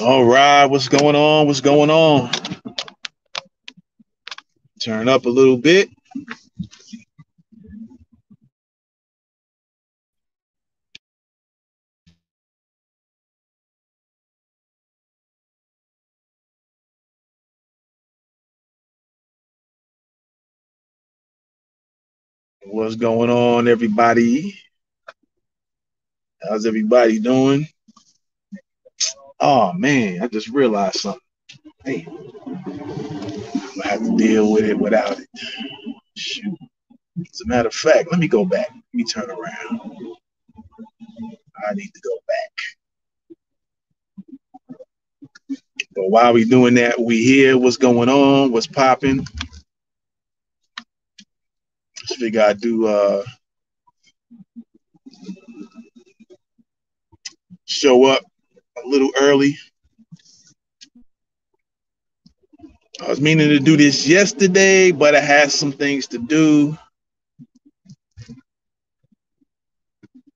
All right, what's going on? What's going on? Turn up a little bit. What's going on, everybody? How's everybody doing? Oh man, I just realized something. Hey, I have to deal with it without it. Shoot. As a matter of fact, let me go back. Let me turn around. I need to go back. But while we doing that, we hear what's going on, what's popping. Just figure I do uh show up a little early. I was meaning to do this yesterday, but I had some things to do.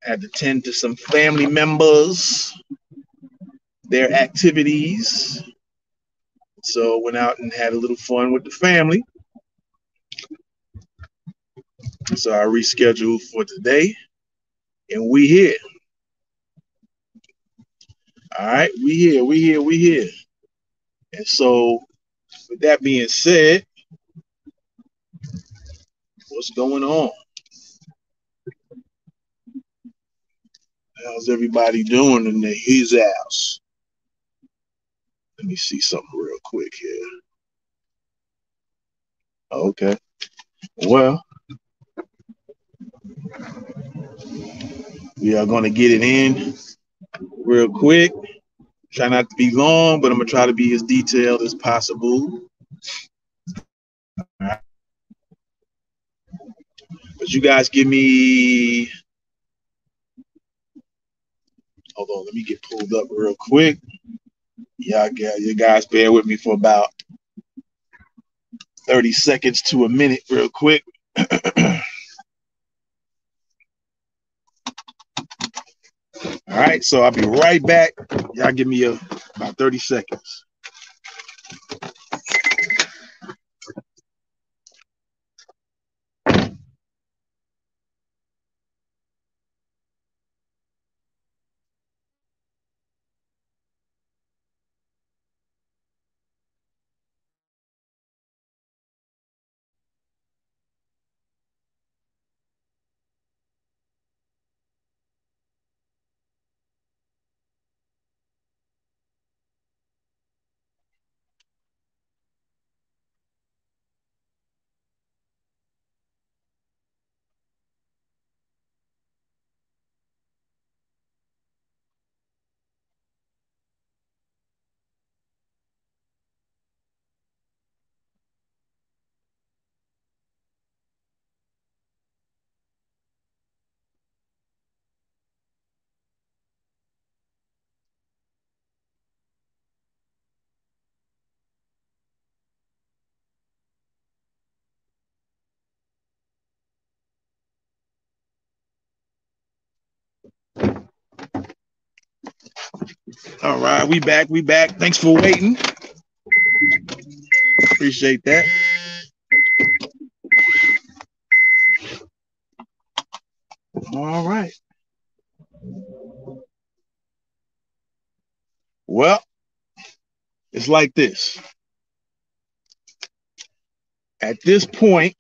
I had to tend to some family members, their activities. So went out and had a little fun with the family. So I rescheduled for today, and we here. All right, we here, we here, we here. And so, with that being said, what's going on? How's everybody doing in the, his house? Let me see something real quick here. Okay. Well, we are going to get it in real quick. Try not to be long, but I'm gonna try to be as detailed as possible. But you guys give me. Hold on, let me get pulled up real quick. Yeah, you guys bear with me for about 30 seconds to a minute, real quick. All right, so I'll be right back. Y'all give me a, about 30 seconds. All right, we back. We back. Thanks for waiting. Appreciate that. All right. Well, it's like this. At this point,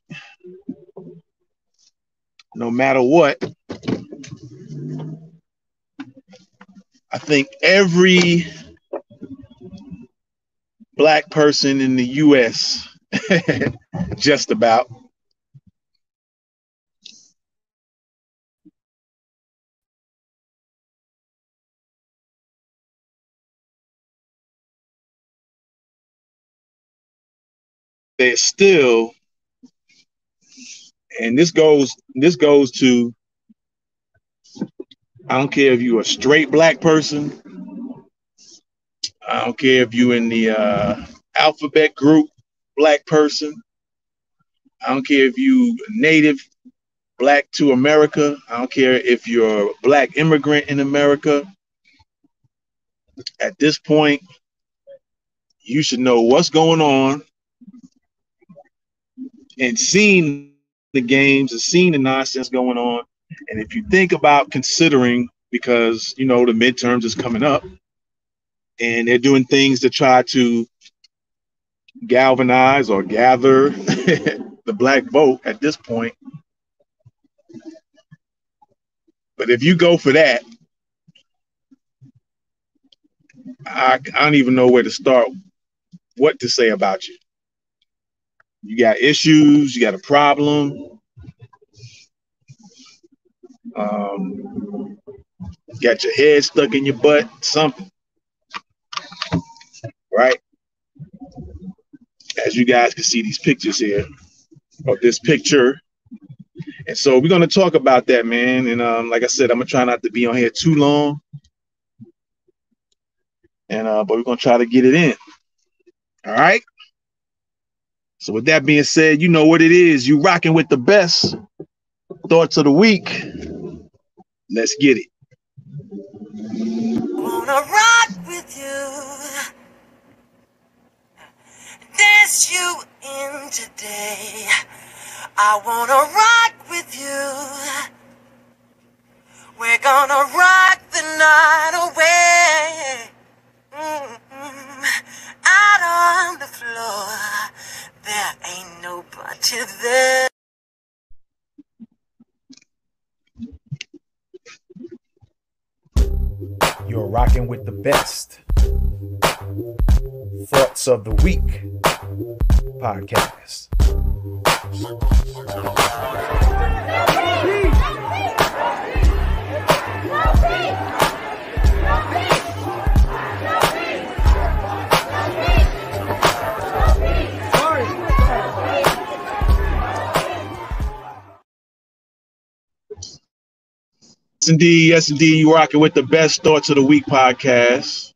no matter what, I think every black person in the US, just about, there's still, and this goes, this goes to I don't care if you're a straight black person. I don't care if you're in the uh, alphabet group black person. I don't care if you native black to America. I don't care if you're a black immigrant in America. at this point, you should know what's going on and seeing the games and seeing the nonsense going on. And if you think about considering, because you know the midterms is coming up, and they're doing things to try to galvanize or gather the black vote at this point. But if you go for that, I, I don't even know where to start, what to say about you. You got issues, you got a problem. Um, got your head stuck in your butt, something. Right? As you guys can see these pictures here, or this picture. And so we're going to talk about that, man. And um, like I said, I'm going to try not to be on here too long. And uh, but we're going to try to get it in. All right. So with that being said, you know what it is. You rocking with the best thoughts of the week. Let's get it. Wanna rock with you, dance you in today. I wanna rock with you. We're gonna rock the night away. Mm-hmm. Out on the floor, there ain't nobody there. You're rocking with the best. Thoughts of the Week podcast. Yes, indeed. Yes, indeed. You rocking with the best thoughts of the week podcast.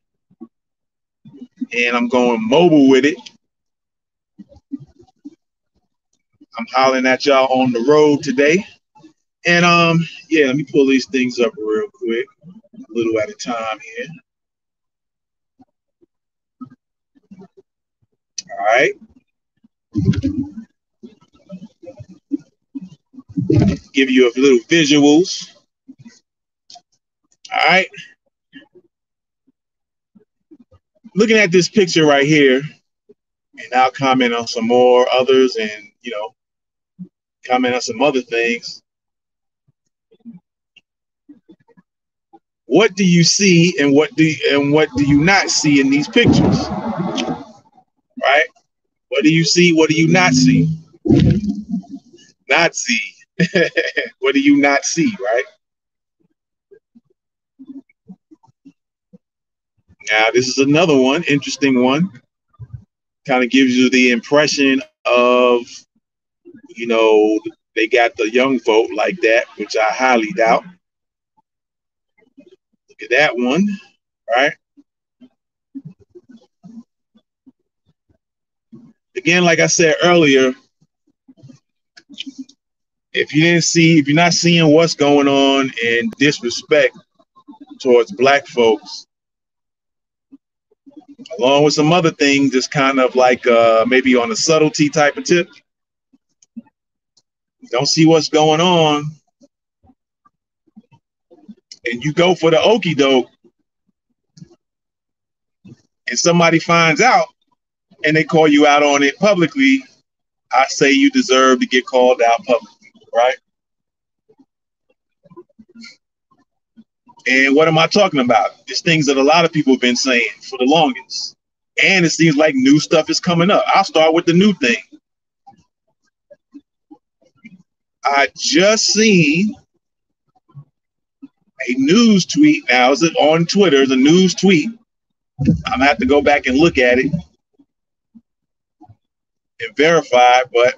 And I'm going mobile with it. I'm hollering at y'all on the road today. And um, yeah, let me pull these things up real quick, a little at a time here. All right. Give you a little visuals. All right. Looking at this picture right here, and I'll comment on some more others and, you know, comment on some other things. What do you see and what do you, and what do you not see in these pictures? Right? What do you see? What do you not see? Not see. what do you not see, right? Now, this is another one, interesting one. Kind of gives you the impression of, you know, they got the young vote like that, which I highly doubt. Look at that one, right? Again, like I said earlier, if you didn't see, if you're not seeing what's going on in disrespect towards black folks, along with some other things just kind of like uh, maybe on a subtlety type of tip. Don't see what's going on, and you go for the okey doke, and somebody finds out, and they call you out on it publicly. I say you deserve to get called out publicly, right? And what am I talking about? It's things that a lot of people have been saying for the longest. And it seems like new stuff is coming up. I'll start with the new thing. I just seen a news tweet. Now, is it on Twitter? It's a news tweet. I'm gonna have to go back and look at it and verify, but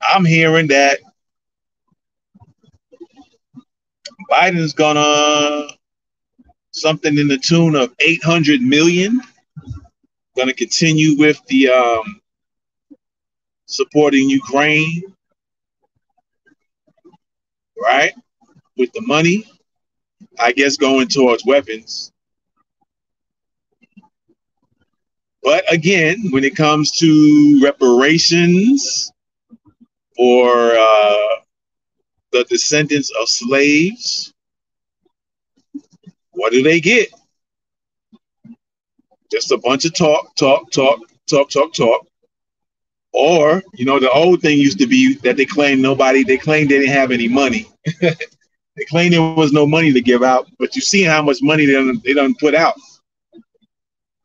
I'm hearing that Biden's gonna something in the tune of 800 million. Gonna continue with the um, supporting Ukraine, right? With the money. I guess going towards weapons. But again, when it comes to reparations or uh, the descendants of slaves, what do they get? Just a bunch of talk, talk, talk, talk, talk, talk. Or, you know, the old thing used to be that they claimed nobody, they claimed they didn't have any money. they claimed there was no money to give out, but you see how much money they done, they done put out.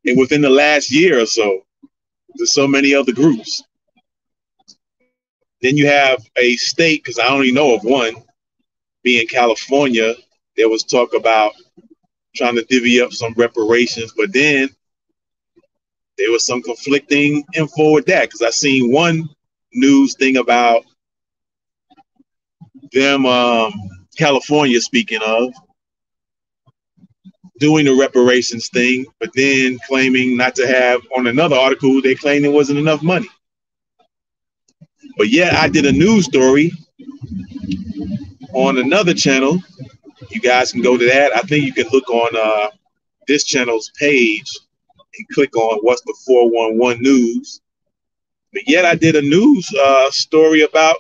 And within the last year or so, there's so many other groups. Then you have a state, because I only know of one, being California. There was talk about trying to divvy up some reparations, but then there was some conflicting info with that because I seen one news thing about them, um, California, speaking of, doing the reparations thing, but then claiming not to have on another article, they claimed there wasn't enough money. But yeah, I did a news story on another channel. You guys can go to that. I think you can look on uh, this channel's page and click on what's the 411 news. But yet I did a news uh, story about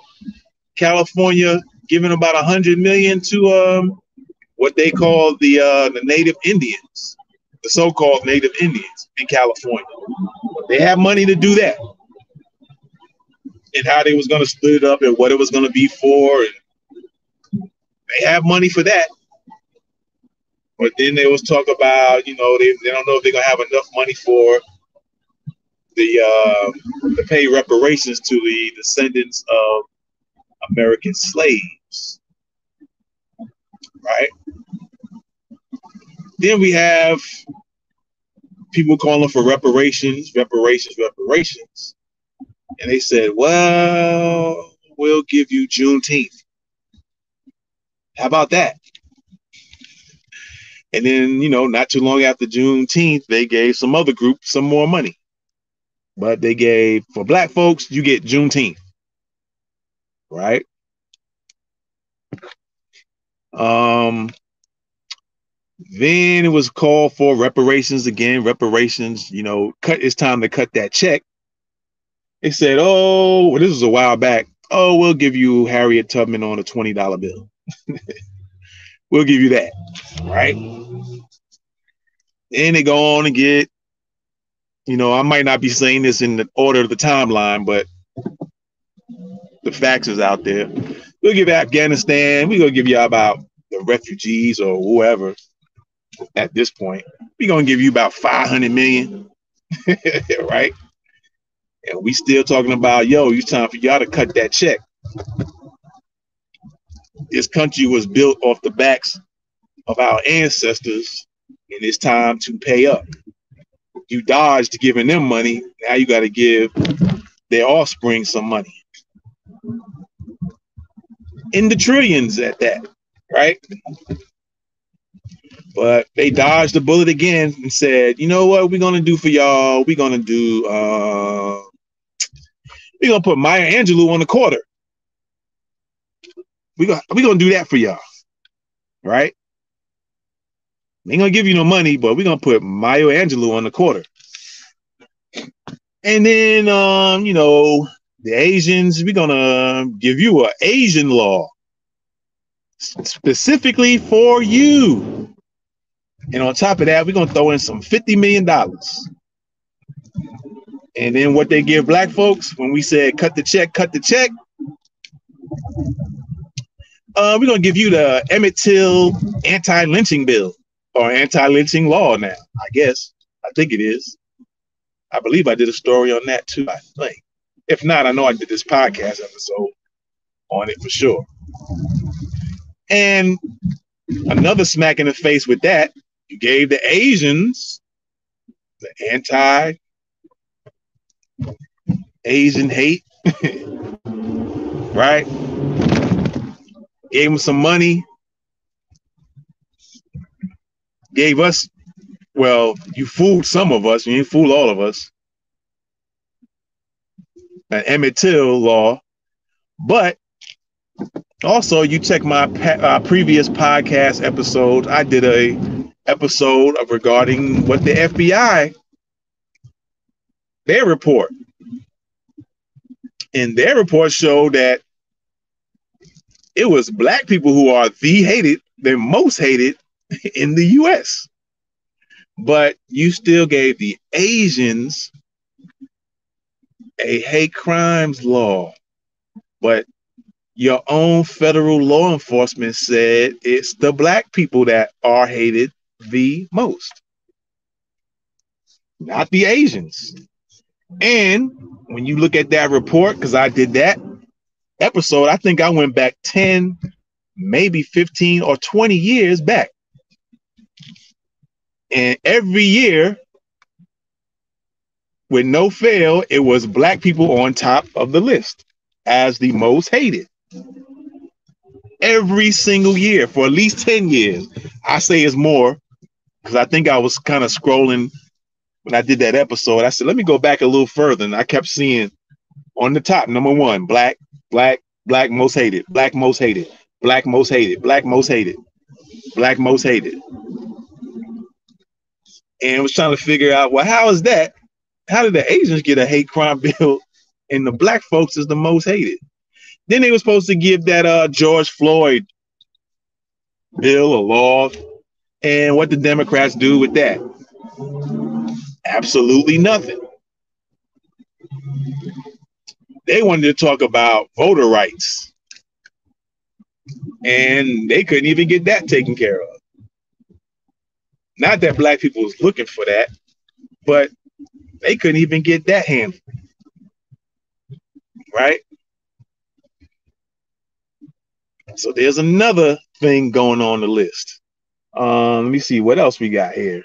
California giving about a hundred million to um, what they call the uh, the native Indians, the so-called native Indians in California. They have money to do that, and how they was going to split it up and what it was going to be for, and they have money for that. But then there was talk about, you know, they, they don't know if they're gonna have enough money for the uh, to pay reparations to the descendants of American slaves. Right? Then we have people calling for reparations, reparations, reparations. And they said, well, we'll give you Juneteenth. How about that? And then, you know, not too long after Juneteenth, they gave some other group some more money. But they gave for black folks, you get Juneteenth. Right? Um then it was called for reparations again. Reparations, you know, cut it's time to cut that check. They said, Oh, well, this was a while back. Oh, we'll give you Harriet Tubman on a $20 bill. we'll give you that. Right. Then they go on and get, you know, I might not be saying this in the order of the timeline, but the facts is out there. We'll give Afghanistan, we're gonna give you about the refugees or whoever at this point. We're gonna give you about 500 million, right? And we still talking about, yo, it's time for y'all to cut that check. This country was built off the backs of our ancestors, and it's time to pay up. You dodged giving them money. Now you got to give their offspring some money. In the trillions at that, right? But they dodged the bullet again and said, you know what we're gonna do for y'all? We're gonna do uh we're gonna put Maya Angelou on the quarter. We gonna we gonna do that for y'all. Right? They ain't gonna give you no money, but we're gonna put Maya Angelou on the quarter. And then um, you know, the Asians, we're gonna give you an Asian law specifically for you. And on top of that, we're gonna throw in some $50 million. And then what they give black folks when we said cut the check, cut the check. Uh, we're gonna give you the Emmett Till anti-lynching bill or anti-lynching law now. I guess I think it is. I believe I did a story on that too. I think. If not, I know I did this podcast episode on it for sure. And another smack in the face with that, you gave the Asians the anti Asian hate, right? Gave him some money. Gave us, well, you fooled some of us, you didn't fool all of us. An Emmett Till law, but Also, you check my uh, previous podcast episodes. I did a episode of regarding what the FBI their report. And their report showed that it was black people who are the hated, they're most hated in the US. But you still gave the Asians a hate crimes law. But your own federal law enforcement said it's the black people that are hated the most, not the Asians. And when you look at that report, because I did that episode, I think I went back 10, maybe 15 or 20 years back. And every year, with no fail, it was black people on top of the list as the most hated. Every single year for at least 10 years. I say it's more because I think I was kind of scrolling when I did that episode. I said, let me go back a little further. And I kept seeing on the top, number one, black, black, black most hated, black most hated, black most hated, black most hated, black most hated. And was trying to figure out, well, how is that? How did the Asians get a hate crime bill and the black folks is the most hated? Then they were supposed to give that uh George Floyd bill a law. And what the Democrats do with that? Absolutely nothing. They wanted to talk about voter rights. And they couldn't even get that taken care of. Not that black people was looking for that, but they couldn't even get that handled. Right? So there's another thing going on the list. Um, let me see what else we got here.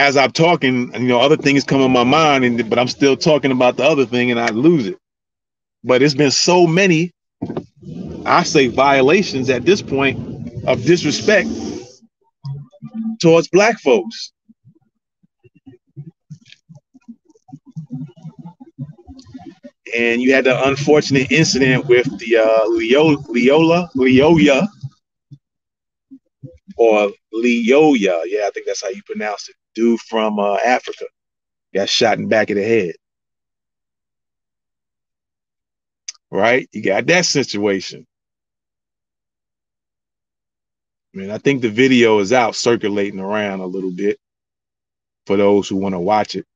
As I'm talking, you know, other things come on my mind, and but I'm still talking about the other thing, and I lose it. But it's been so many, I say, violations at this point of disrespect towards black folks. And you had the unfortunate incident with the uh, Leo, Leola, Leoya, or Leoya. Yeah, I think that's how you pronounce it. Dude from uh, Africa got shot in the back of the head. Right? You got that situation. I mean, I think the video is out circulating around a little bit for those who want to watch it.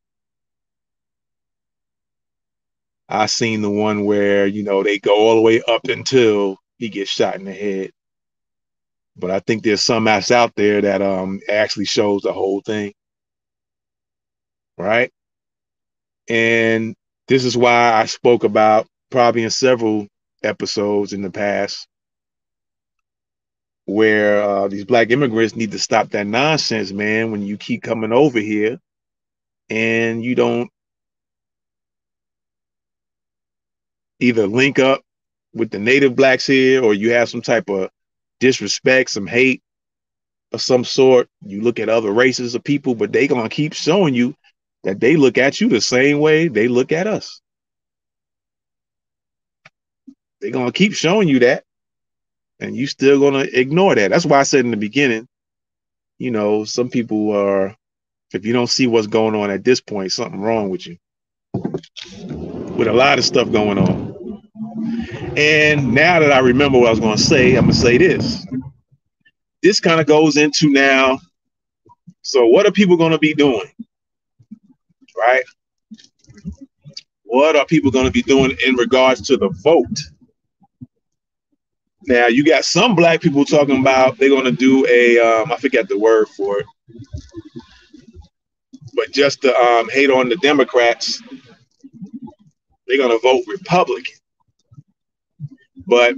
I seen the one where, you know, they go all the way up until he gets shot in the head. But I think there's some apps out there that um actually shows the whole thing. Right? And this is why I spoke about probably in several episodes in the past where uh, these black immigrants need to stop that nonsense, man. When you keep coming over here and you don't either link up with the native blacks here or you have some type of disrespect, some hate of some sort. You look at other races of people, but they gonna keep showing you that they look at you the same way they look at us. They're gonna keep showing you that and you still gonna ignore that. That's why I said in the beginning, you know, some people are if you don't see what's going on at this point, something wrong with you. With a lot of stuff going on. And now that I remember what I was gonna say, I'm gonna say this. This kind of goes into now. So what are people gonna be doing? Right? What are people going to be doing in regards to the vote? Now you got some black people talking about they're going to do a um, I forget the word for it, but just to um, hate on the Democrats, they're going to vote Republican. But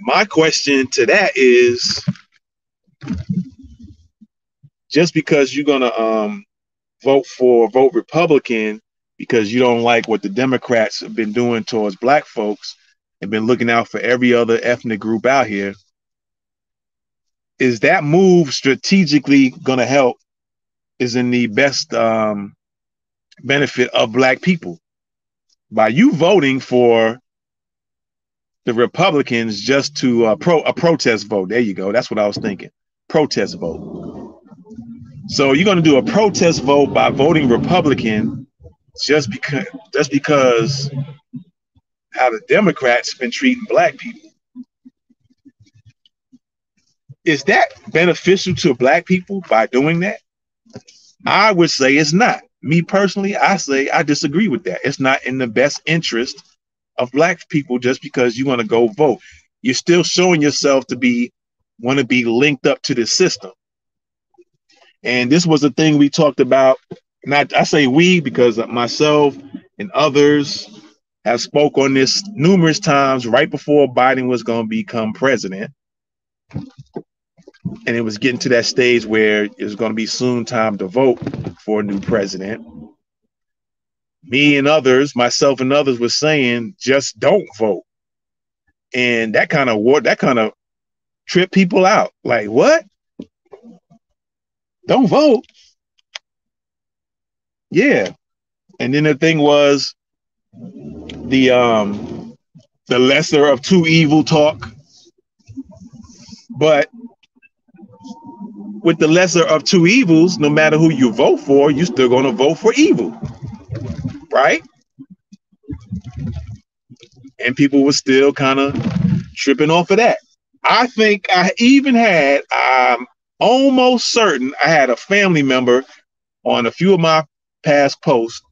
my question to that is, just because you're going to um, vote for vote Republican because you don't like what the Democrats have been doing towards black folks and been looking out for every other ethnic group out here. Is that move strategically going to help? Is in the best um, benefit of black people by you voting for the Republicans just to uh, pro a protest vote. There you go. That's what I was thinking. Protest vote. So you're going to do a protest vote by voting Republican just because just because how the Democrats been treating black people. Is that beneficial to black people by doing that? I would say it's not. Me personally, I say I disagree with that. It's not in the best interest of black people just because you want to go vote. You're still showing yourself to be want to be linked up to the system. And this was a thing we talked about. Not I say we because myself and others have spoke on this numerous times right before Biden was going to become president. And it was getting to that stage where it was going to be soon time to vote for a new president me and others, myself and others, were saying just don't vote, and that kind of what that kind of trip people out. Like what? Don't vote. Yeah, and then the thing was the um the lesser of two evil talk, but with the lesser of two evils, no matter who you vote for, you're still to vote for evil right? And people were still kind of tripping off of that. I think I even had, I'm almost certain I had a family member on a few of my past posts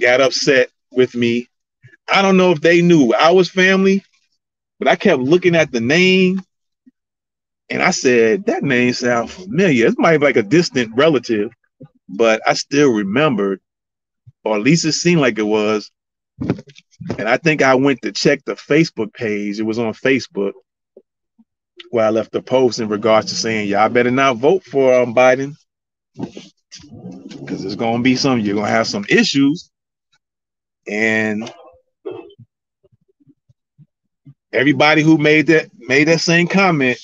got upset with me. I don't know if they knew I was family, but I kept looking at the name and I said, that name sounds familiar. It might be like a distant relative, but I still remembered or at least it seemed like it was. And I think I went to check the Facebook page. It was on Facebook where I left the post in regards to saying, y'all better not vote for um, Biden because going to be some, you're to have some issues. And everybody who made that made that same comment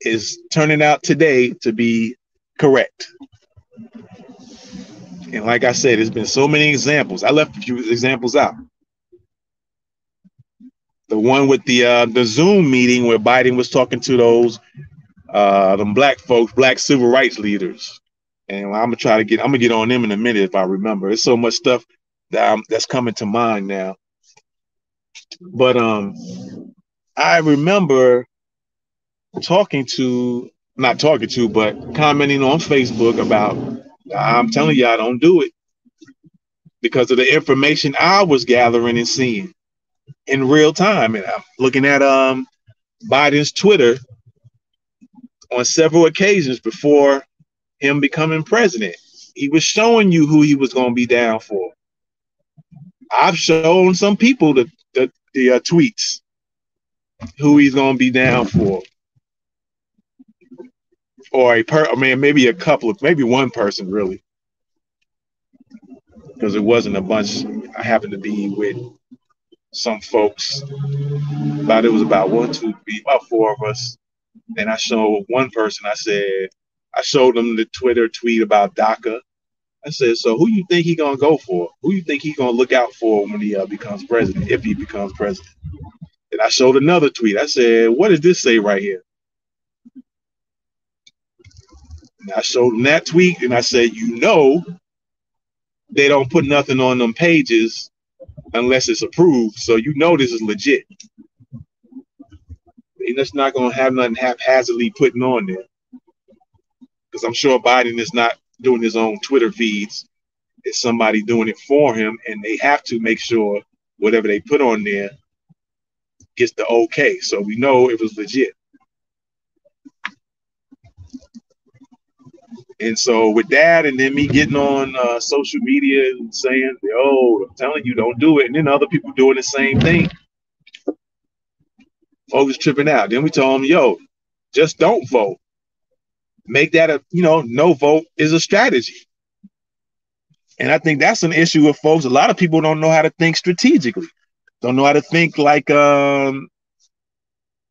is turning out today to be correct. And like I said, there's been so many examples. I left a few examples out. The one with the uh, the Zoom meeting where Biden was talking to those uh, them black folks, black civil rights leaders, and I'm gonna try to get I'm gonna get on them in a minute if I remember. There's so much stuff that I'm, that's coming to mind now. But um, I remember talking to not talking to, but commenting on Facebook about I'm telling I don't do it because of the information I was gathering and seeing in real time. And I'm looking at um Biden's Twitter on several occasions before him becoming president. He was showing you who he was going to be down for. I've shown some people the the, the uh, tweets who he's going to be down for or a per I mean maybe a couple of maybe one person really. Because it wasn't a bunch. I happened to be with some folks. About it was about one, two, three, about four of us. And I showed one person, I said, I showed them the Twitter tweet about DACA. I said, so who you think he gonna go for? Who you think he gonna look out for when he uh, becomes president, if he becomes president? And I showed another tweet. I said, what does this say right here? And I showed them that tweet and I said, you know, they don't put nothing on them pages unless it's approved. So you know this is legit. That's not going to have nothing haphazardly putting on there. Because I'm sure Biden is not doing his own Twitter feeds. It's somebody doing it for him, and they have to make sure whatever they put on there gets the okay. So we know it was legit. And so with that, and then me getting on uh, social media and saying, "Yo, I'm telling you, don't do it," and then other people doing the same thing, folks tripping out. Then we told them, "Yo, just don't vote. Make that a you know, no vote is a strategy." And I think that's an issue with folks. A lot of people don't know how to think strategically, don't know how to think like um,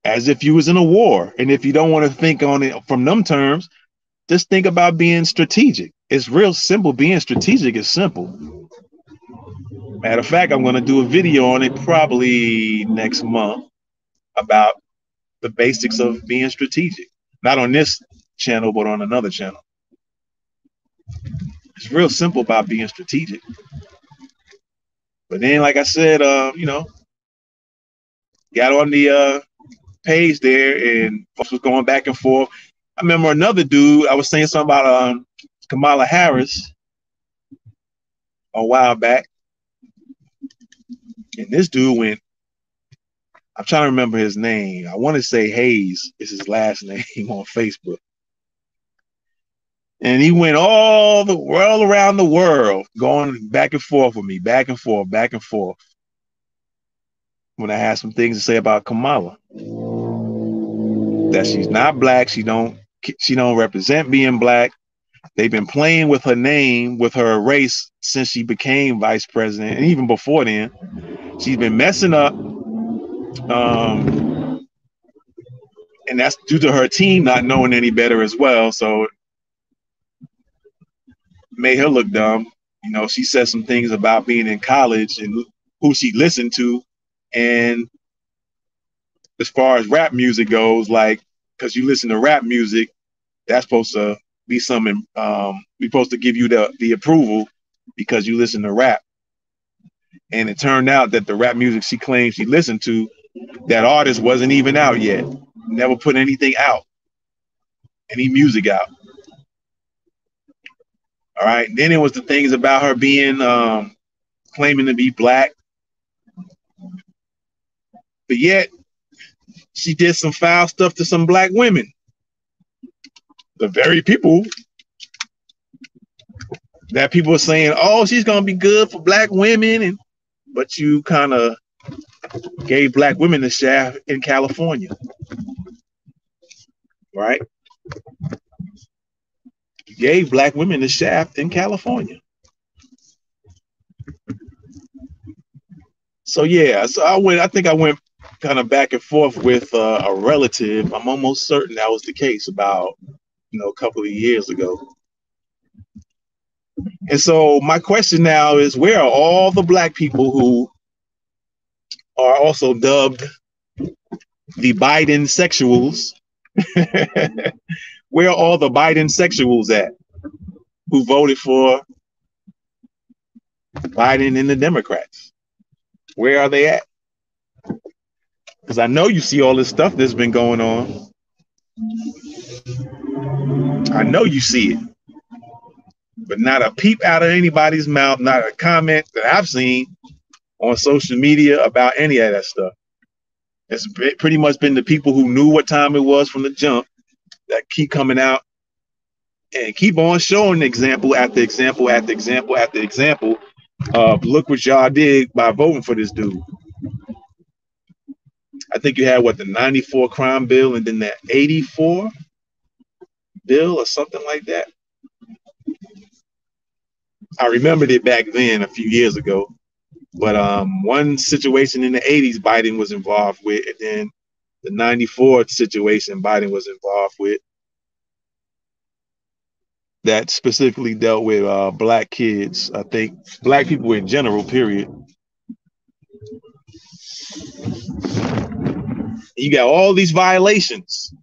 as if you was in a war. And if you don't want to think on it from them terms, just think about being strategic. It's real simple. Being strategic is simple. Matter of fact, I'm going to do a video on it probably next month about the basics of being strategic. Not on this channel, but on another channel. It's real simple about being strategic. But then, like I said, uh, you know, got on the uh, page there and folks was going back and forth. I remember another dude, I was saying something about um, Kamala Harris a while back. And this dude went, I'm trying to remember his name. I want to say Hayes is his last name on Facebook. And he went all the world around the world, going back and forth with me, back and forth, back and forth. When I had some things to say about Kamala, that she's not black, she don't she don't represent being black. They've been playing with her name, with her race since she became vice president, and even before then, she's been messing up. Um, and that's due to her team not knowing any better as well. So made her look dumb. You know, she said some things about being in college and who she listened to. And as far as rap music goes, like, because you listen to rap music, that's supposed to be something, um, we supposed to give you the, the approval because you listen to rap. And it turned out that the rap music she claimed she listened to, that artist wasn't even out yet. Never put anything out, any music out. All right. Then it was the things about her being um, claiming to be black, but yet she did some foul stuff to some black women. The very people that people are saying, "Oh, she's gonna be good for black women," and but you kind of gave black women the shaft in California, right? gave black women the shaft in California. So yeah, so I went. I think I went kind of back and forth with uh, a relative. I'm almost certain that was the case about you know a couple of years ago. And so my question now is, where are all the black people who are also dubbed the Biden sexuals? where are all the Biden sexuals at who voted for Biden and the Democrats? Where are they at? Because I know you see all this stuff that's been going on. I know you see it. But not a peep out of anybody's mouth, not a comment that I've seen on social media about any of that stuff. It's pretty much been the people who knew what time it was from the jump that keep coming out and keep on showing example after example after example after example of look what y'all did by voting for this dude. I think you had what the 94 crime bill and then that 84 bill or something like that. I remembered it back then a few years ago. But um, one situation in the 80s Biden was involved with, and then the 94 situation Biden was involved with that specifically dealt with uh, black kids. I think black people in general, period. You got all these violations.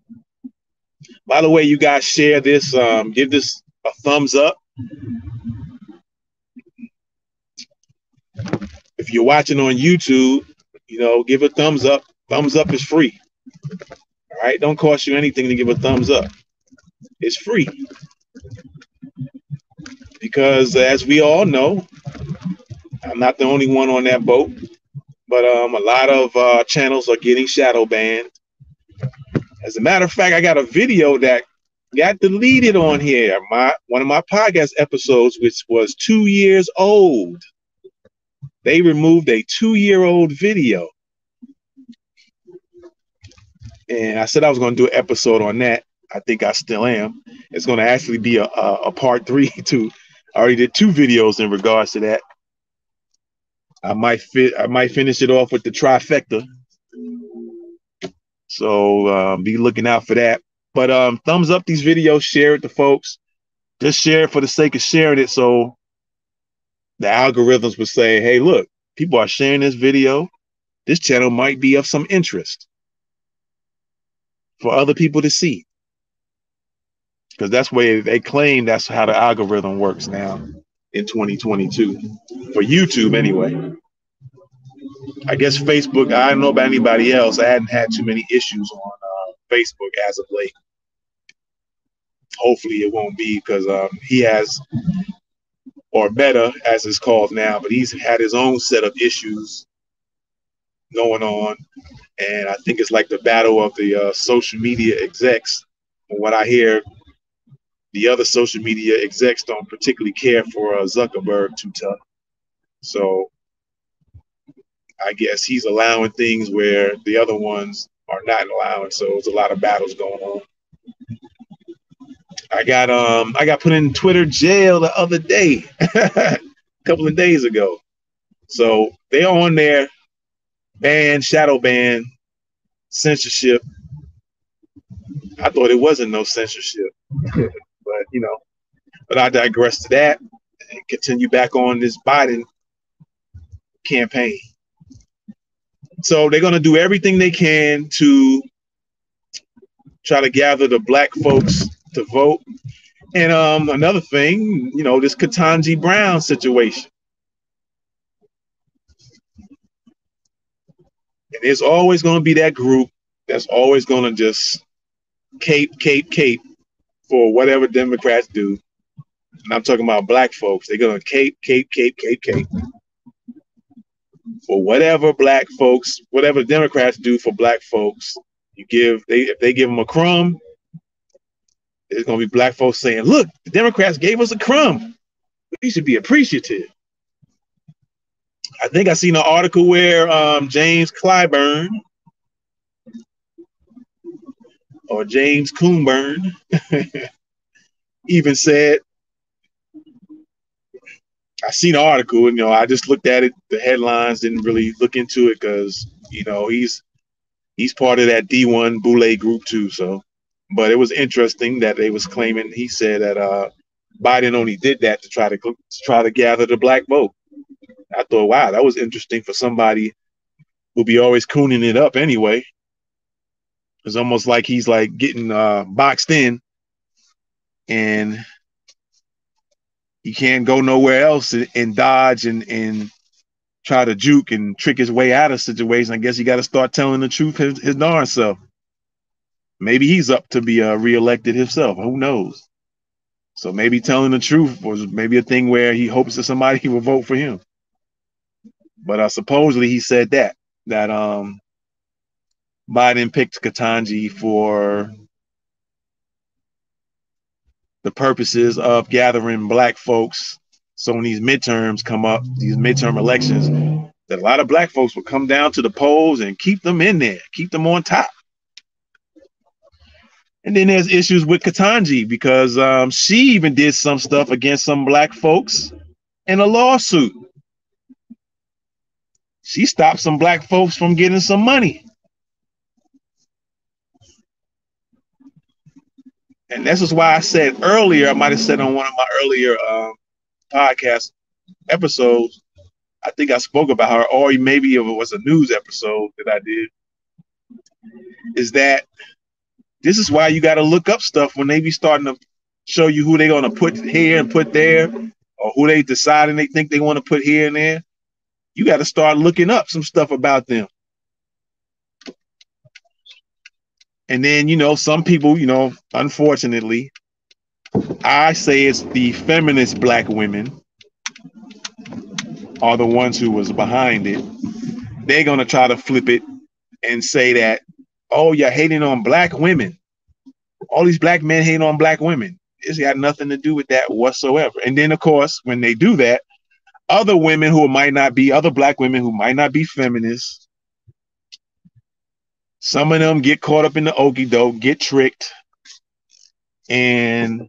By the way, you guys share this, um, give this a thumbs up. If you're watching on YouTube, you know, give a thumbs up. Thumbs up is free. All right, don't cost you anything to give a thumbs up. It's free. Because as we all know, I'm not the only one on that boat, but um, a lot of uh, channels are getting shadow banned. As a matter of fact, I got a video that got deleted on here. My one of my podcast episodes, which was two years old. They removed a two-year-old video and I said I was going to do an episode on that. I think I still am. It's going to actually be a, a, a part three too. I already did two videos in regards to that. I might fit. I might finish it off with the trifecta. So um, be looking out for that. But um, thumbs up these videos, share it to folks. Just share it for the sake of sharing it, so the algorithms would say, hey, look, people are sharing this video. This channel might be of some interest for other people to see. Because that's where they claim that's how the algorithm works now in 2022 for YouTube anyway. I guess Facebook, I don't know about anybody else. I hadn't had too many issues on uh, Facebook as of late. Hopefully it won't be because um, he has, or Meta as it's called now, but he's had his own set of issues going on. And I think it's like the battle of the uh, social media execs. From what I hear, the other social media execs don't particularly care for uh, Zuckerberg too tough. So I guess he's allowing things where the other ones are not allowing. So there's a lot of battles going on. I got um I got put in Twitter jail the other day, a couple of days ago. So they're on there, ban, shadow ban, censorship. I thought it wasn't no censorship, but you know, but I digress to that and continue back on this Biden campaign. So they're going to do everything they can to try to gather the black folks to vote. And um, another thing, you know, this Ketanji Brown situation. And there's always going to be that group that's always going to just cape, cape, cape for whatever Democrats do. And I'm talking about black folks. They're going to cape, cape, cape, cape, cape for whatever black folks, whatever Democrats do for black folks, you give they if they give them a crumb, there's gonna be black folks saying, "Look, the Democrats gave us a crumb. We should be appreciative." I think I seen an article where um, James Clyburn or James Coonburn even said I seen an article, and you know, I just looked at it, the headlines, didn't really look into it because you know he's he's part of that D1 Boule group too. So, but it was interesting that they was claiming he said that uh, Biden only did that to try to, to try to gather the black vote. I thought, wow, that was interesting for somebody who'll be always cooning it up anyway. It's almost like he's like getting uh, boxed in, and he can't go nowhere else and, and dodge and, and try to juke and trick his way out of situation. I guess he got to start telling the truth his, his darn self. Maybe he's up to be uh, reelected himself. Who knows? So maybe telling the truth was maybe a thing where he hopes that somebody will vote for him. But uh, supposedly he said that that um Biden picked Ketanji for the purposes of gathering black folks. So when these midterms come up, these midterm elections, that a lot of black folks will come down to the polls and keep them in there, keep them on top. And then there's issues with Ketanji because um, she even did some stuff against some black folks in a lawsuit. She stopped some black folks from getting some money. And this is why I said earlier, I might have said on one of my earlier um, podcast episodes, I think I spoke about her, or maybe it was a news episode that I did, is that this is why you got to look up stuff when they be starting to show you who they're going to put here and put there, or who they deciding they think they want to put here and there. You got to start looking up some stuff about them. And then, you know, some people, you know, unfortunately, I say it's the feminist black women are the ones who was behind it. They're gonna try to flip it and say that, oh, you're hating on black women. All these black men hating on black women. It's got nothing to do with that whatsoever. And then, of course, when they do that, other women who might not be, other black women who might not be feminists, some of them get caught up in the okey doke, get tricked, and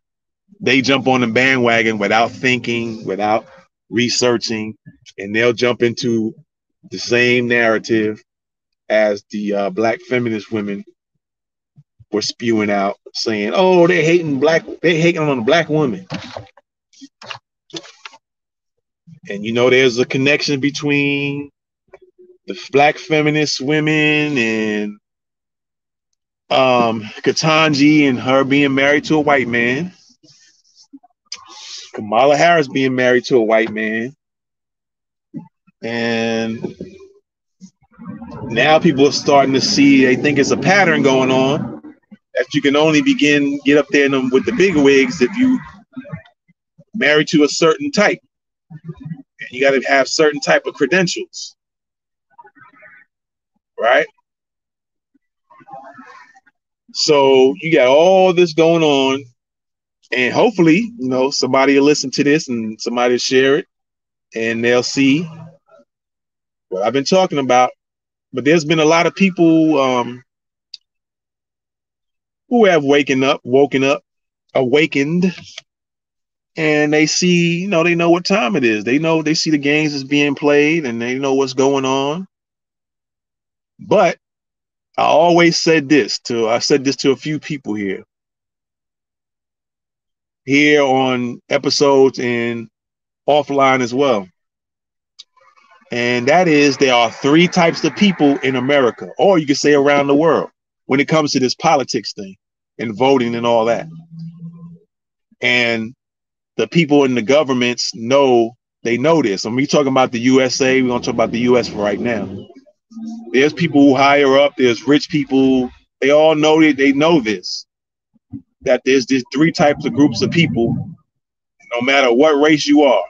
they jump on the bandwagon without thinking, without researching, and they'll jump into the same narrative as the uh, black feminist women were spewing out, saying, "Oh, they're hating black, they're hating on the black woman." And you know, there's a connection between the black feminist women and um Ketanji and her being married to a white man. Kamala Harris being married to a white man. And now people are starting to see, they think it's a pattern going on that you can only begin get up there them with the big wigs if you married to a certain type. And you got to have certain type of credentials. Right? So you got all this going on, and hopefully, you know, somebody will listen to this and somebody will share it, and they'll see what I've been talking about. But there's been a lot of people um, who have waken up, woken up, awakened, and they see, you know, they know what time it is. They know they see the games is being played, and they know what's going on. But I always said this to I said this to a few people here. Here on episodes and offline as well. And that is there are three types of people in America, or you could say around the world, when it comes to this politics thing and voting and all that. And the people in the governments know they know this. And we talking about the USA, we're gonna talk about the US for right now. There's people who higher up, there's rich people, they all know that they know this. That there's these three types of groups of people, no matter what race you are.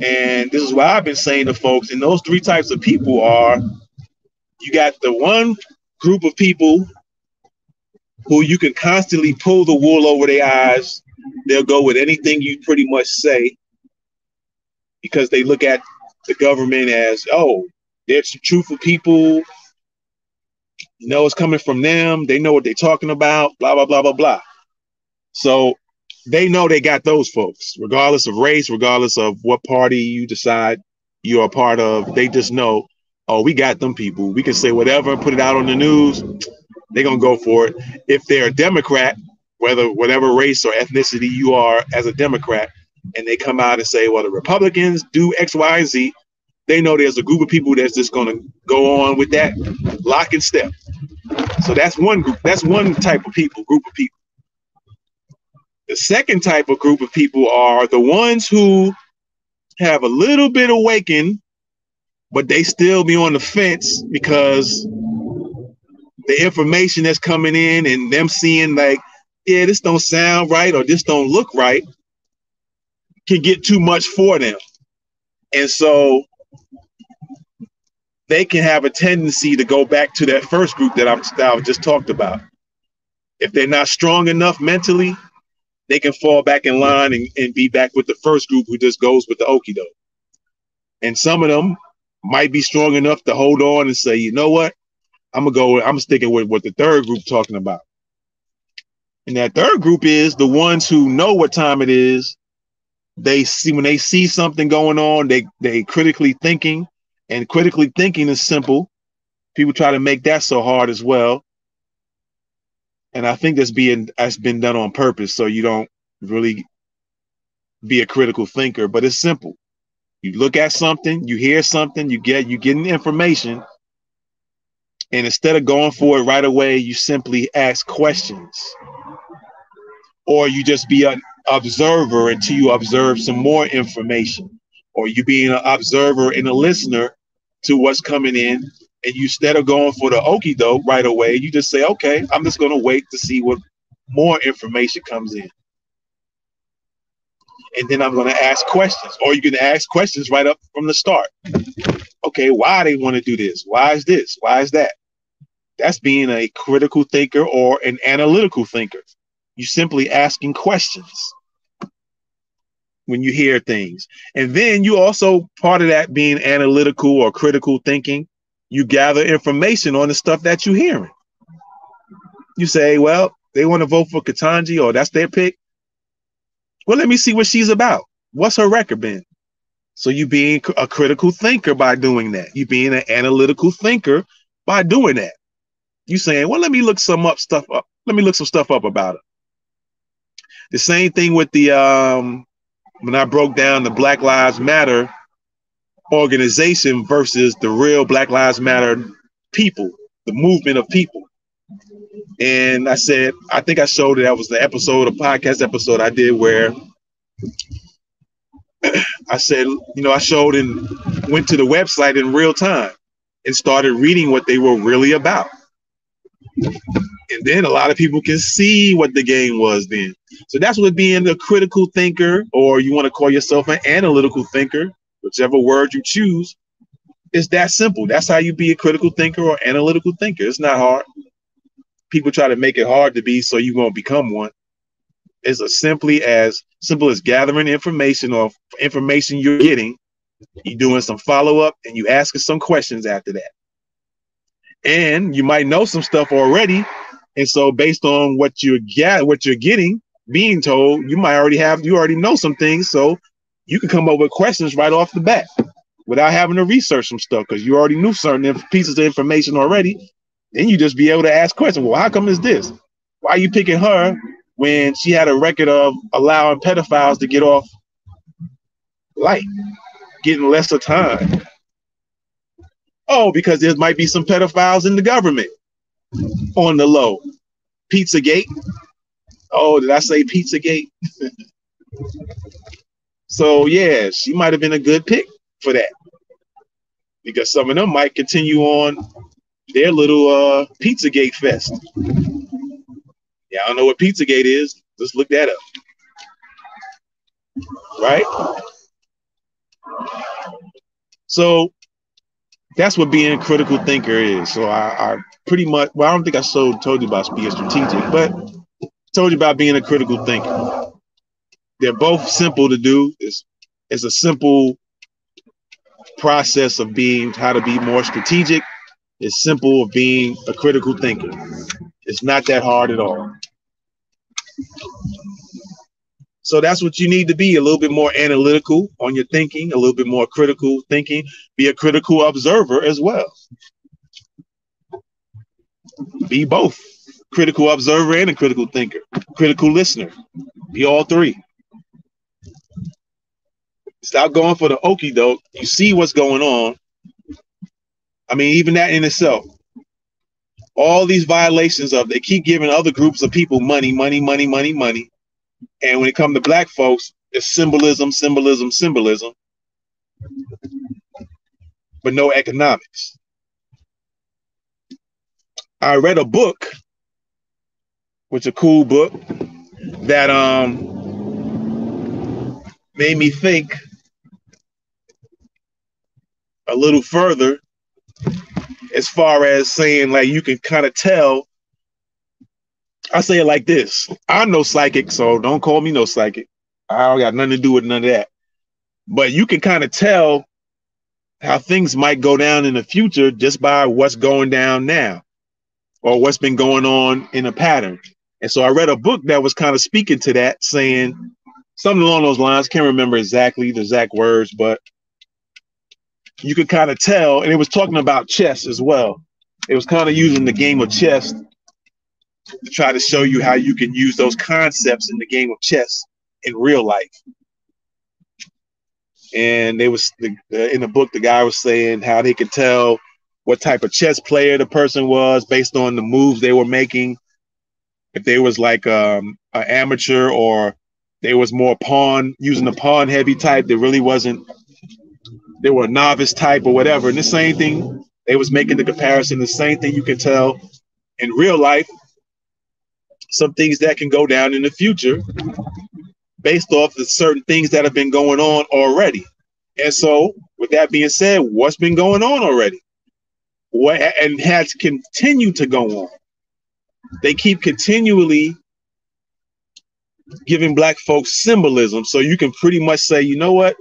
And this is what I've been saying to folks. And those three types of people are you got the one group of people who you can constantly pull the wool over their eyes. They'll go with anything you pretty much say because they look at the government as, oh, they're some truthful people. You know, it's coming from them. They know what they're talking about, blah, blah, blah, blah, blah. So they know they got those folks, regardless of race, regardless of what party you decide you're a part of. They just know, oh, we got them people. We can say whatever, put it out on the news. They're gonna go for it. If they're a Democrat, whether whatever race or ethnicity you are as a Democrat, and they come out and say, well, the Republicans do X, Y, and Z, they know there's a group of people that's just gonna go on with that lock and step. So that's one group. That's one type of people, group of people. The second type of group of people are the ones who have a little bit awakened, but they still be on the fence because the information that's coming in and them seeing like, yeah, this don't sound right or this don't look right can get too much for them. And so they can have a tendency to go back to that first group that I've, that I've just talked about. If they're not strong enough mentally, they can fall back in line and, and be back with the first group who just goes with the okie doke. And some of them might be strong enough to hold on and say, you know what? I'm gonna go, I'm sticking with what the third group talking about. And that third group is the ones who know what time it is. They see when they see something going on, they they critically thinking, and critically thinking is simple. People try to make that so hard as well and I think that's being that's been done on purpose so you don't really be a critical thinker. But it's simple. You look at something, you hear something, you get you getting information, and instead of going for it right away, you simply ask questions, or you just be an observer until you observe some more information, or you being an observer and a listener to what's coming in and you instead of going for the okie doke right away, you just say, okay, I'm just going to wait to see what more information comes in. And then I'm going to ask questions, or you can ask questions right up from the start. Okay, why they want to do this? Why is this? Why is that? That's being a critical thinker or an analytical thinker. You simply asking questions when you hear things. And then you also part of that being analytical or critical thinking you gather information on the stuff that you're hearing. You say, well, they want to vote for Ketanji or that's their pick. Well, let me see what she's about. What's her record been? So you being a critical thinker by doing that. You being an analytical thinker by doing that. You saying, well, let me look some up stuff up. Let me look some stuff up about her. The same thing with the um when I broke down the Black Lives Matter organization versus the real Black Lives Matter people, the movement of people. And I said, I think I showed it. That was the episode, a podcast episode I did where I said, you know, I showed and went to the website in real time and started reading what they were really about. And then a lot of people can see what the game was then. So that's what being a critical thinker, or you want to call yourself an analytical thinker, whichever word you choose, is that simple. That's how you be a critical thinker or analytical thinker. It's not hard. People try to make it hard to be, so you're gonna become one. It's as simply as simple as gathering information or information you're getting. You're doing some follow up and you asking some questions after that. And you might know some stuff already, and so based on what you get, what you're getting, being told, you might already have, you already know some things, so you can come up with questions right off the bat without having to research some stuff because you already knew certain pieces of information already. Then you just be able to ask questions. Well, how come is this? Why are you picking her when she had a record of allowing pedophiles to get off light, getting lesser time? Oh, because there might be some pedophiles in the government on the low. Pizzagate. Oh, did I say Pizzagate? so yeah, she might have been a good pick for that. Because some of them might continue on their little uh Pizzagate fest. Yeah, I don't know what Pizzagate is. Let's look that up. Right? So that's what being a critical thinker is. So I, I pretty much well, I don't think I so told you about being strategic, but told you about being a critical thinker. They're both simple to do. It's it's a simple process of being how to be more strategic. It's simple of being a critical thinker. It's not that hard at all. So that's what you need to be a little bit more analytical on your thinking, a little bit more critical thinking, be a critical observer as well. Be both critical observer and a critical thinker, critical listener. Be all three. Stop going for the okey doke. You see what's going on. I mean, even that in itself. All these violations of they keep giving other groups of people money, money, money, money, money. And when it comes to black folks, it's symbolism, symbolism, symbolism, but no economics. I read a book, which a cool book, that um made me think a little further as far as saying like you can kind of tell I say it like this. I'm no psychic, so don't call me no psychic. I don't got nothing to do with none of that. But you can kind of tell how things might go down in the future just by what's going down now or what's been going on in a pattern. And so I read a book that was kind of speaking to that, saying something along those lines. Can't remember exactly the exact words, but you could kind of tell. And it was talking about chess as well. It was kind of using the game of chess to try to show you how you can use those concepts in the game of chess in real life. And they was the, in the book, the guy was saying how they could tell what type of chess player the person was based on the moves they were making. If they was like um, an amateur or they was more pawn using the pawn heavy type, they really wasn't. They were a novice type or whatever. And the same thing, they was making the comparison. The same thing you can tell in real life some things that can go down in the future based off the certain things that have been going on already. And so, with that being said, what's been going on already? What and has continued to go on? They keep continually giving black folks symbolism. So you can pretty much say, you know what?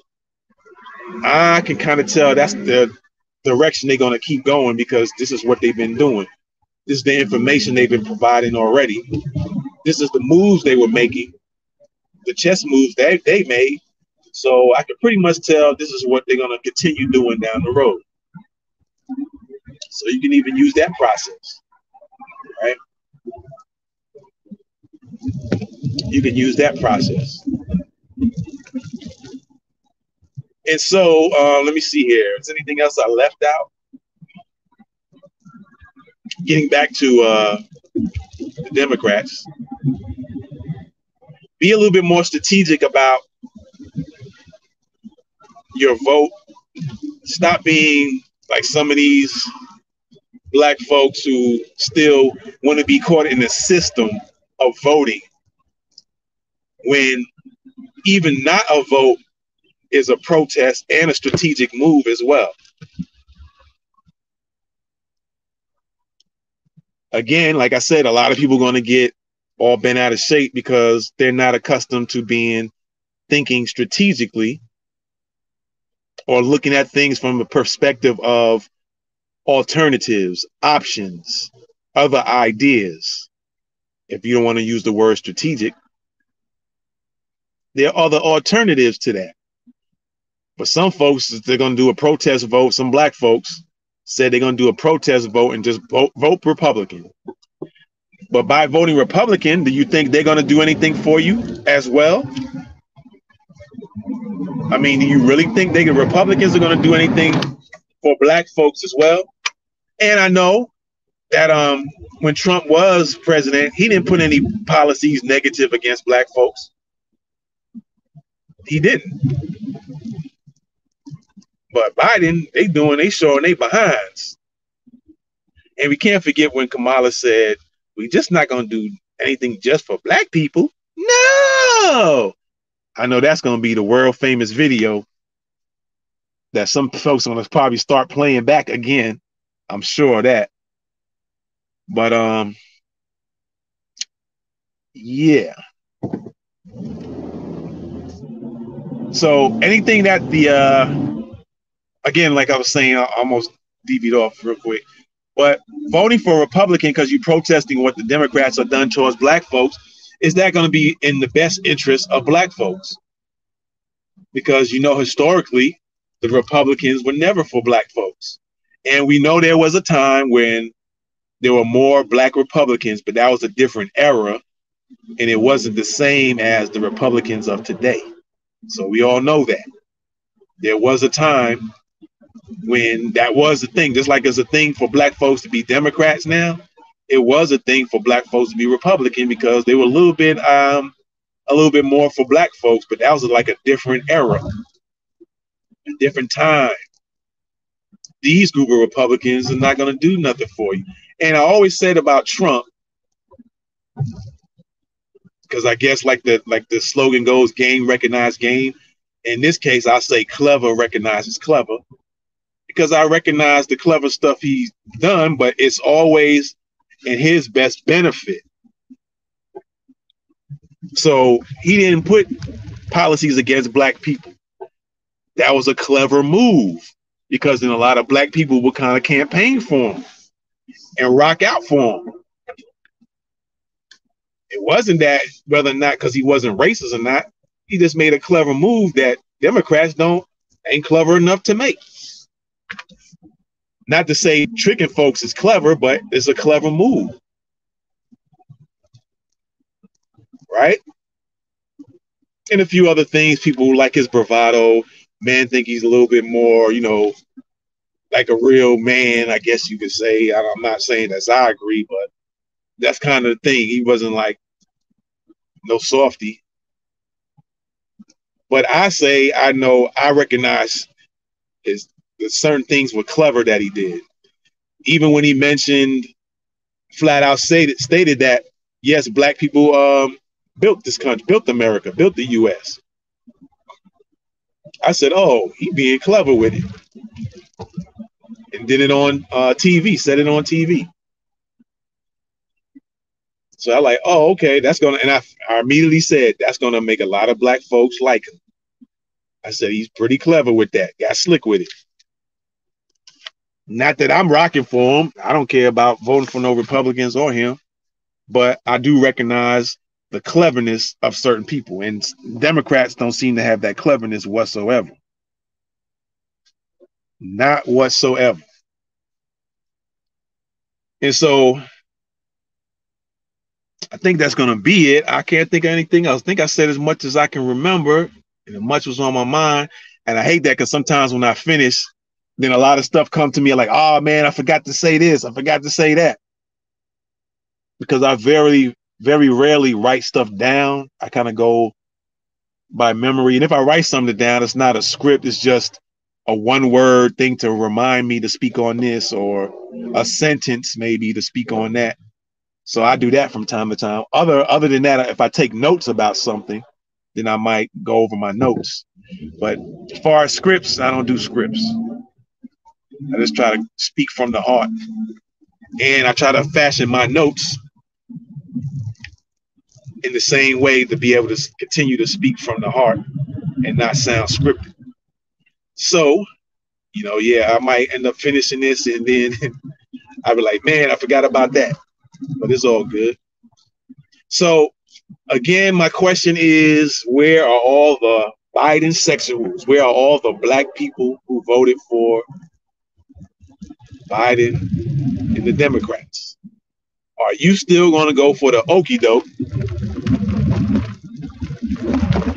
I can kind of tell that's the direction they're going to keep going because this is what they've been doing. This is the information they've been providing already. This is the moves they were making, the chess moves they, they made. So I can pretty much tell this is what they're going to continue doing down the road. So you can even use that process, right? You can use that process. And so uh, let me see here. Is anything else I left out? Getting back to uh, the Democrats, be a little bit more strategic about your vote. Stop being like some of these black folks who still want to be caught in the system of voting when even not a vote is a protest and a strategic move as well. Again, like I said, a lot of people are going to get all bent out of shape because they're not accustomed to being thinking strategically or looking at things from a perspective of alternatives, options, other ideas. If you don't want to use the word strategic, there are other alternatives to that. But some folks, they're going to do a protest vote. Some black folks said they're going to do a protest vote and just vote, vote Republican. But by voting Republican, do you think they're going to do anything for you as well? I mean, do you really think they the Republicans are going to do anything for black folks as well? And I know that um when Trump was president, he didn't put any policies negative against black folks. He didn't. But Biden, they doing, they showing they behinds. And we can't forget when Kamala said, we just not gonna do anything just for black people. No, I know that's going to be the world famous video that some folks are going to probably start playing back again. I'm sure of that. But um yeah. So anything that the uh again, like I was saying, I almost devied off real quick. But voting for a Republican because you're protesting what the Democrats have done towards black folks is that going to be in the best interest of black folks? Because you know, historically, the Republicans were never for black folks. And we know there was a time when there were more black Republicans, but that was a different era. And it wasn't the same as the Republicans of today. So we all know that. There was a time when that was a thing, just like it's a thing for black folks to be Democrats now it was a thing for black folks to be Republican because they were a little bit um a little bit more for black folks, but that was like a different era, a different time. These group of Republicans are not going to do nothing for you. And I always said about Trump, because I guess like the like the slogan goes, "Game recognize game." In this case, I say clever recognizes clever because I recognize the clever stuff he's done, but it's always in his best benefit. So he didn't put policies against black people. That was a clever move because then a lot of black people would kind of campaign for him and rock out for him. It wasn't that whether or not because he wasn't racist or not. He just made a clever move that Democrats don't ain't clever enough to make. Not to say tricking folks is clever, but it's a clever move. Right? And a few other things. People like his bravado. Men think he's a little bit more, you know, like a real man, I guess you could say. I'm not saying that's I agree, but that's kind of the thing. He wasn't like no softy. But I say I know I recognize his certain things were clever that he did. Even when he mentioned, flat out stated stated that yes, black people um, built this country, built America, built the U.S. I said, oh, he being clever with it, and did it on uh, TV, said it on TV. So I like, oh, okay, that's gonna, and I, I immediately said that's gonna make a lot of black folks like him. I said he's pretty clever with that. Got slick with it. Not that I'm rocking for him. I don't care about voting for no Republicans or him, but I do recognize the cleverness of certain people, and Democrats don't seem to have that cleverness whatsoever. Not whatsoever. And so I think that's going to be it. I can't think of anything else. I think I said as much as I can remember, and much was on my mind And I hate that because sometimes when I finish, then a lot of stuff come to me like, oh man, I forgot to say this, I forgot to say that. Because I very, very rarely write stuff down. I kind of go by memory. And if I write something down, it's not a script, it's just a one word thing to remind me to speak on this or a sentence maybe to speak on that. So I do that from time to time. Other other than that, if I take notes about something, then I might go over my notes. But as far as scripts, I don't do scripts. I just try to speak from the heart. And I try to fashion my notes in the same way to be able to continue to speak from the heart and not sound scripted. So, you know, yeah, I might end up finishing this and then I'll be like, man, I forgot about that. But it's all good. So, again, my question is where are all the Biden sexuals? Where are all the black people who voted for Biden and the Democrats? Are you still going to go for the okey doke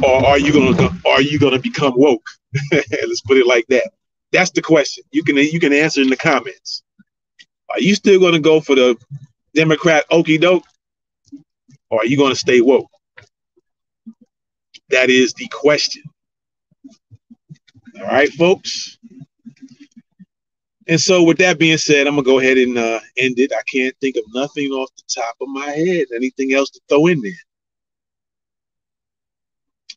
or are you gonna are you gonna become woke? Let's put it like that. That's the question. You can you can answer in the comments. Are you still gonna go for the Democrat okey doke, or are you gonna stay woke? That is the question. All right, folks. And so, with that being said, I'm gonna go ahead and uh, end it. I can't think of nothing off the top of my head. Anything else to throw in there?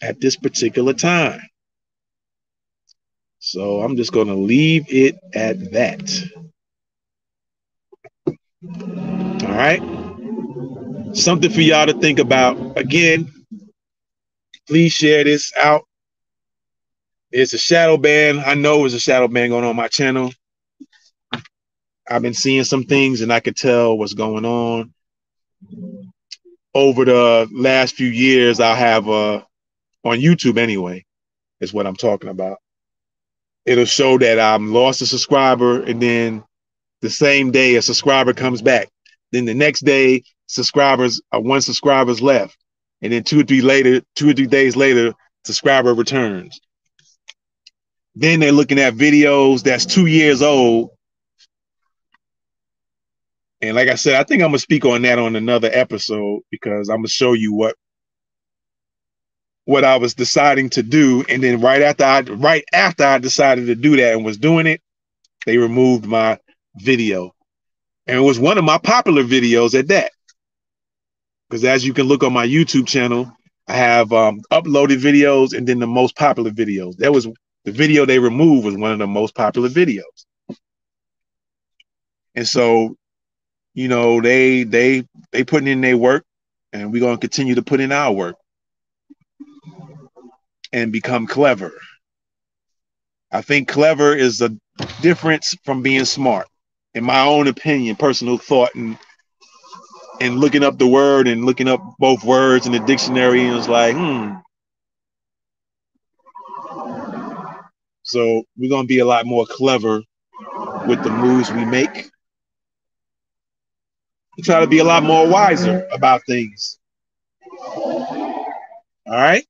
at this particular time. So I'm just to leave it at that. All right. Something for y'all to think about. Again, please share this out. It's a shadow ban. I know there's a shadow ban going on my channel. I've been seeing some things and I could tell what's going on. Over the last few years, I'll have a on YouTube anyway, is what I'm talking about. It'll show that I'm lost a subscriber, and then the same day a subscriber comes back. Then the next day, subscribers uh, one subscriber's left, and then two or three later, two or three days later, subscriber returns. Then they're looking at videos that's two years old. And like I said, I think I'm gonna speak on that on another episode because I'm gonna show you what what I was deciding to do. And then right after I right after I decided to do that and was doing it, they removed my video. And it was one of my popular videos at that. Because as you can look on my YouTube channel, I have um, uploaded videos and then the most popular videos. That was the video they removed was one of the most popular videos. And so, you know, they they they putting in their work and we're gonna continue to put in our work and become clever. I think clever is the difference from being smart, in my own opinion, personal thought, and and looking up the word and looking up both words in the dictionary, and it's like, hmm. So we're gonna be a lot more clever with the moves we make. We try to be a lot more wiser about things. All right.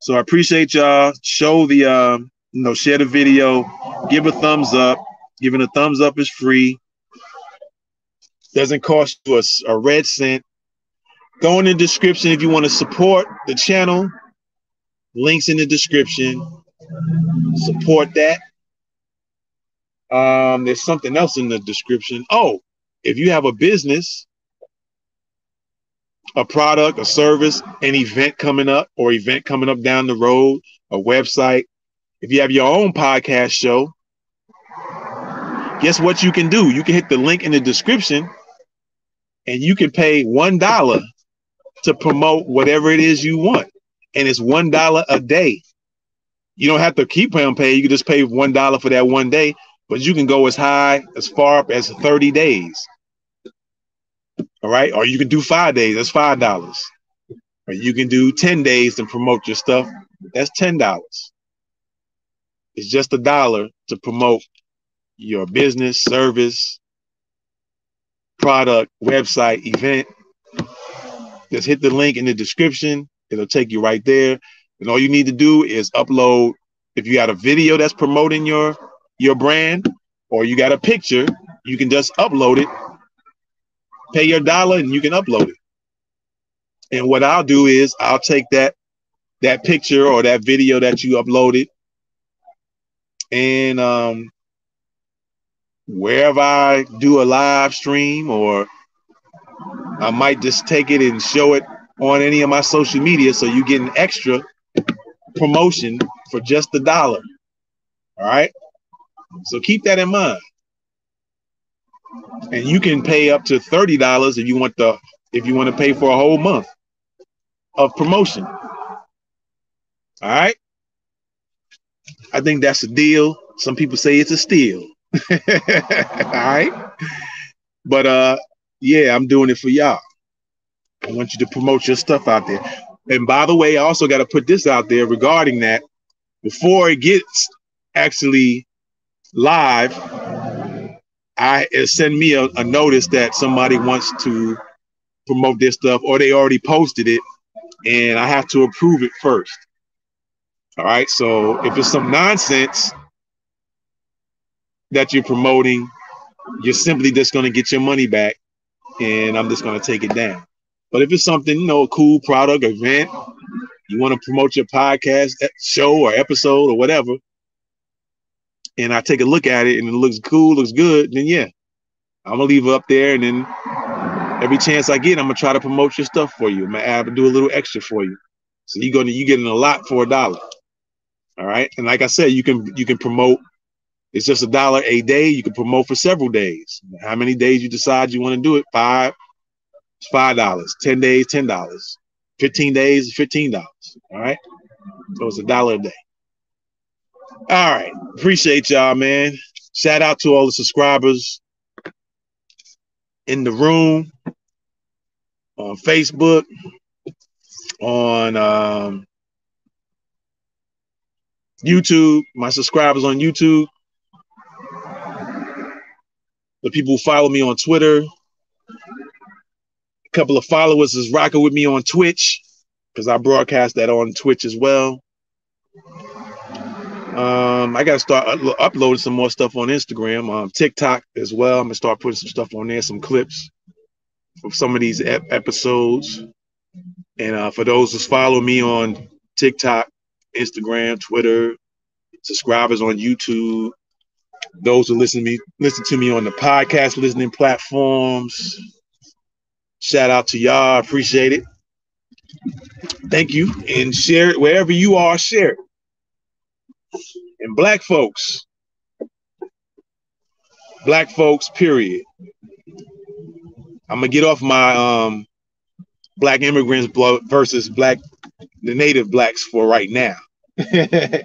So I appreciate y'all. Show the uh, you know, share the video, give a thumbs up. Giving a thumbs up is free. Doesn't cost you a, a red cent. Go in the description if you want to support the channel. Links in the description. Support that. Um, there's something else in the description. Oh, if you have a business a product, a service, an event coming up or event coming up down the road, a website, if you have your own podcast show, guess what you can do? You can hit the link in the description and you can pay $1 to promote whatever it is you want. And it's $1 a day. You don't have to keep paying. You can just pay $1 for that one day, but you can go as high, as far up as 30 days. All right. Or you can do five days. That's five dollars. Or you can do 10 days to promote your stuff. That's ten dollars. It's just a dollar to promote your business, service, product, website, event. Just hit the link in the description. It'll take you right there. And all you need to do is upload if you got a video that's promoting your your brand or you got a picture, you can just upload it, pay your dollar, and you can upload it. And what I'll do is I'll take that that picture or that video that you uploaded and um wherever I do a live stream or I might just take it and show it on any of my social media so you get an extra promotion for just a dollar. All right. So keep that in mind. And you can pay up to $30 if you want the if you want to pay for a whole month of promotion. All right. I think that's a deal. Some people say it's a steal. All right. But uh yeah, I'm doing it for y'all. I want you to promote your stuff out there. And by the way, I also got to put this out there regarding that before it gets actually live. I send me a, a notice that somebody wants to promote this stuff or they already posted it and I have to approve it first. All right. So if it's some nonsense that you're promoting, you're simply just going to get your money back and I'm just going to take it down. But if it's something, you know, a cool product, event, you want to promote your podcast show or episode or whatever, and I take a look at it and it looks cool, looks good, then yeah, I'm gonna leave it up there, and then every chance I get, I'm gonna try to promote your stuff for you. I'm gonna add, do a little extra for you. So you're gonna you getting a lot for a dollar. All right. And like I said, you can you can promote. It's just a dollar a day. You can promote for several days. How many days you decide you want to do it? Five. Five dollars. Ten days, ten dollars. Fifteen days, fifteen dollars. All right. So it's a dollar a day. All right. Appreciate y'all, man. Shout out to all the subscribers in the room on Facebook, on um, YouTube, my subscribers on YouTube, the people who follow me on Twitter, a couple of followers is rocking with me on Twitch because I broadcast that on Twitch as well. Um, I got to start uploading some more stuff on Instagram, um, TikTok as well. I'm gonna start putting some stuff on there, some clips of some of these ep- episodes. And uh, for those who follow me on TikTok, Instagram, Twitter, subscribers on YouTube, those who listen to me listen to me on the podcast listening platforms. Shout out to y'all. Appreciate it. Thank you. And share it wherever you are, share it. And black folks, black folks, period. I'm gonna get off my um black immigrants versus black the native blacks for right now.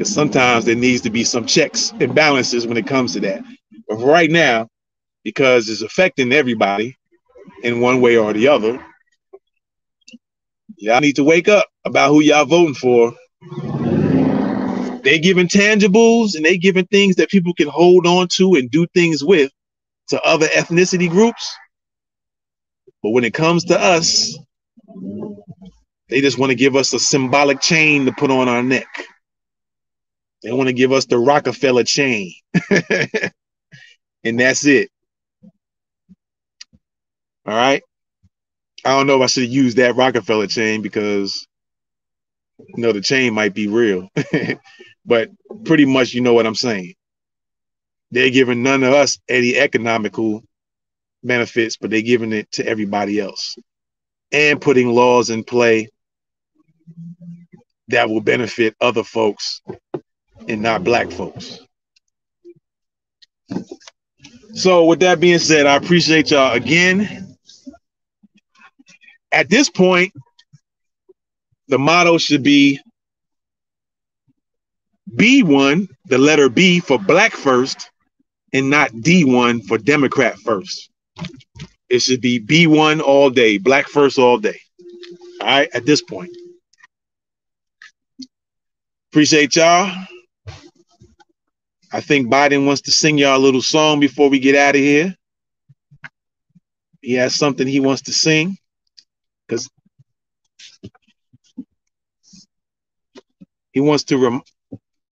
Because sometimes there needs to be some checks and balances when it comes to that. But right now, because it's affecting everybody in one way or the other, y'all need to wake up about who y'all voting for. They giving tangibles and they giving things that people can hold on to and do things with to other ethnicity groups. But when it comes to us, they just want to give us a symbolic chain to put on our neck. They want to give us the Rockefeller chain. and that's it. All right. I don't know if I should use that Rockefeller chain because you know the chain might be real. but pretty much you know what I'm saying. They're giving none of us any economical benefits, but they're giving it to everybody else and putting laws in play that will benefit other folks and not black folks. So, with that being said, I appreciate y'all again. At this point, the motto should be B1, the letter B for black first, and not D1 for Democrat first. It should be B1 all day, black first all day. All right, at this point. Appreciate y'all. I think Biden wants to sing y'all a little song before we get out of here. He has something he wants to sing because he wants to rem-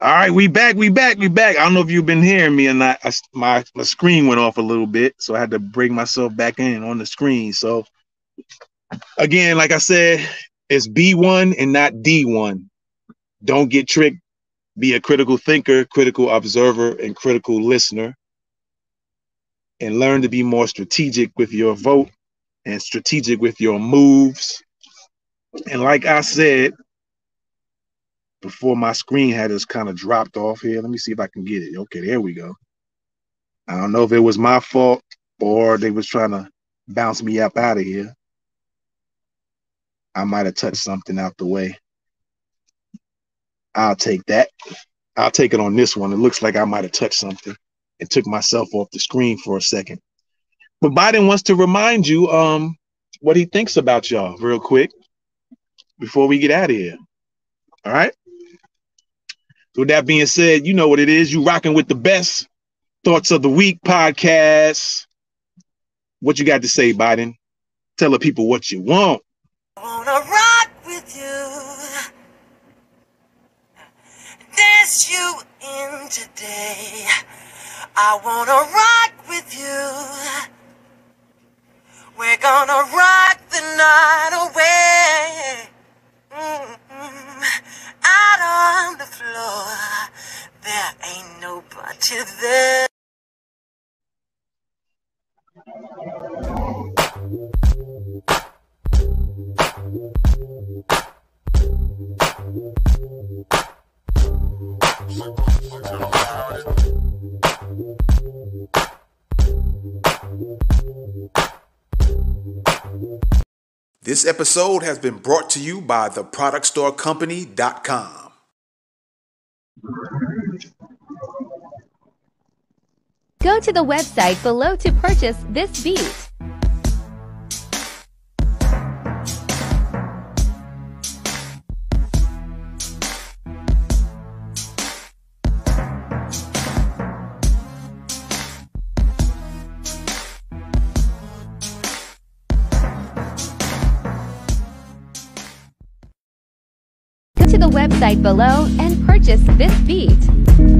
All right, we back, we back, we back. I don't know if you've been hearing me or not. I, my my screen went off a little bit, so I had to bring myself back in on the screen. So again, like I said, it's B1 and not D1. Don't get tricked. Be a critical thinker, critical observer, and critical listener. And learn to be more strategic with your vote and strategic with your moves. And like I said, before my screen had just kind of dropped off here. Let me see if I can get it. Okay, there we go. I don't know if it was my fault or they was trying to bounce me up out of here. I might have touched something out the way. I'll take that. I'll take it on this one. It looks like I might have touched something and took myself off the screen for a second. But Biden wants to remind you um what he thinks about y'all real quick before we get out of here. All right. With that being said, you know what it is. You rocking with the best thoughts of the week podcast. What you got to say, Biden? Tell the people what you want. I wanna rock with you. Dance you in today. I wanna rock with you. We're gonna rock the night away. Mm-mm. Out on the floor. There ain't nobody there. This episode has been brought to you by theproductstorecompany.com. Go to the website below to purchase this beat. Website below and purchase this beat.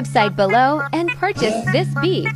Website below and purchase this beat.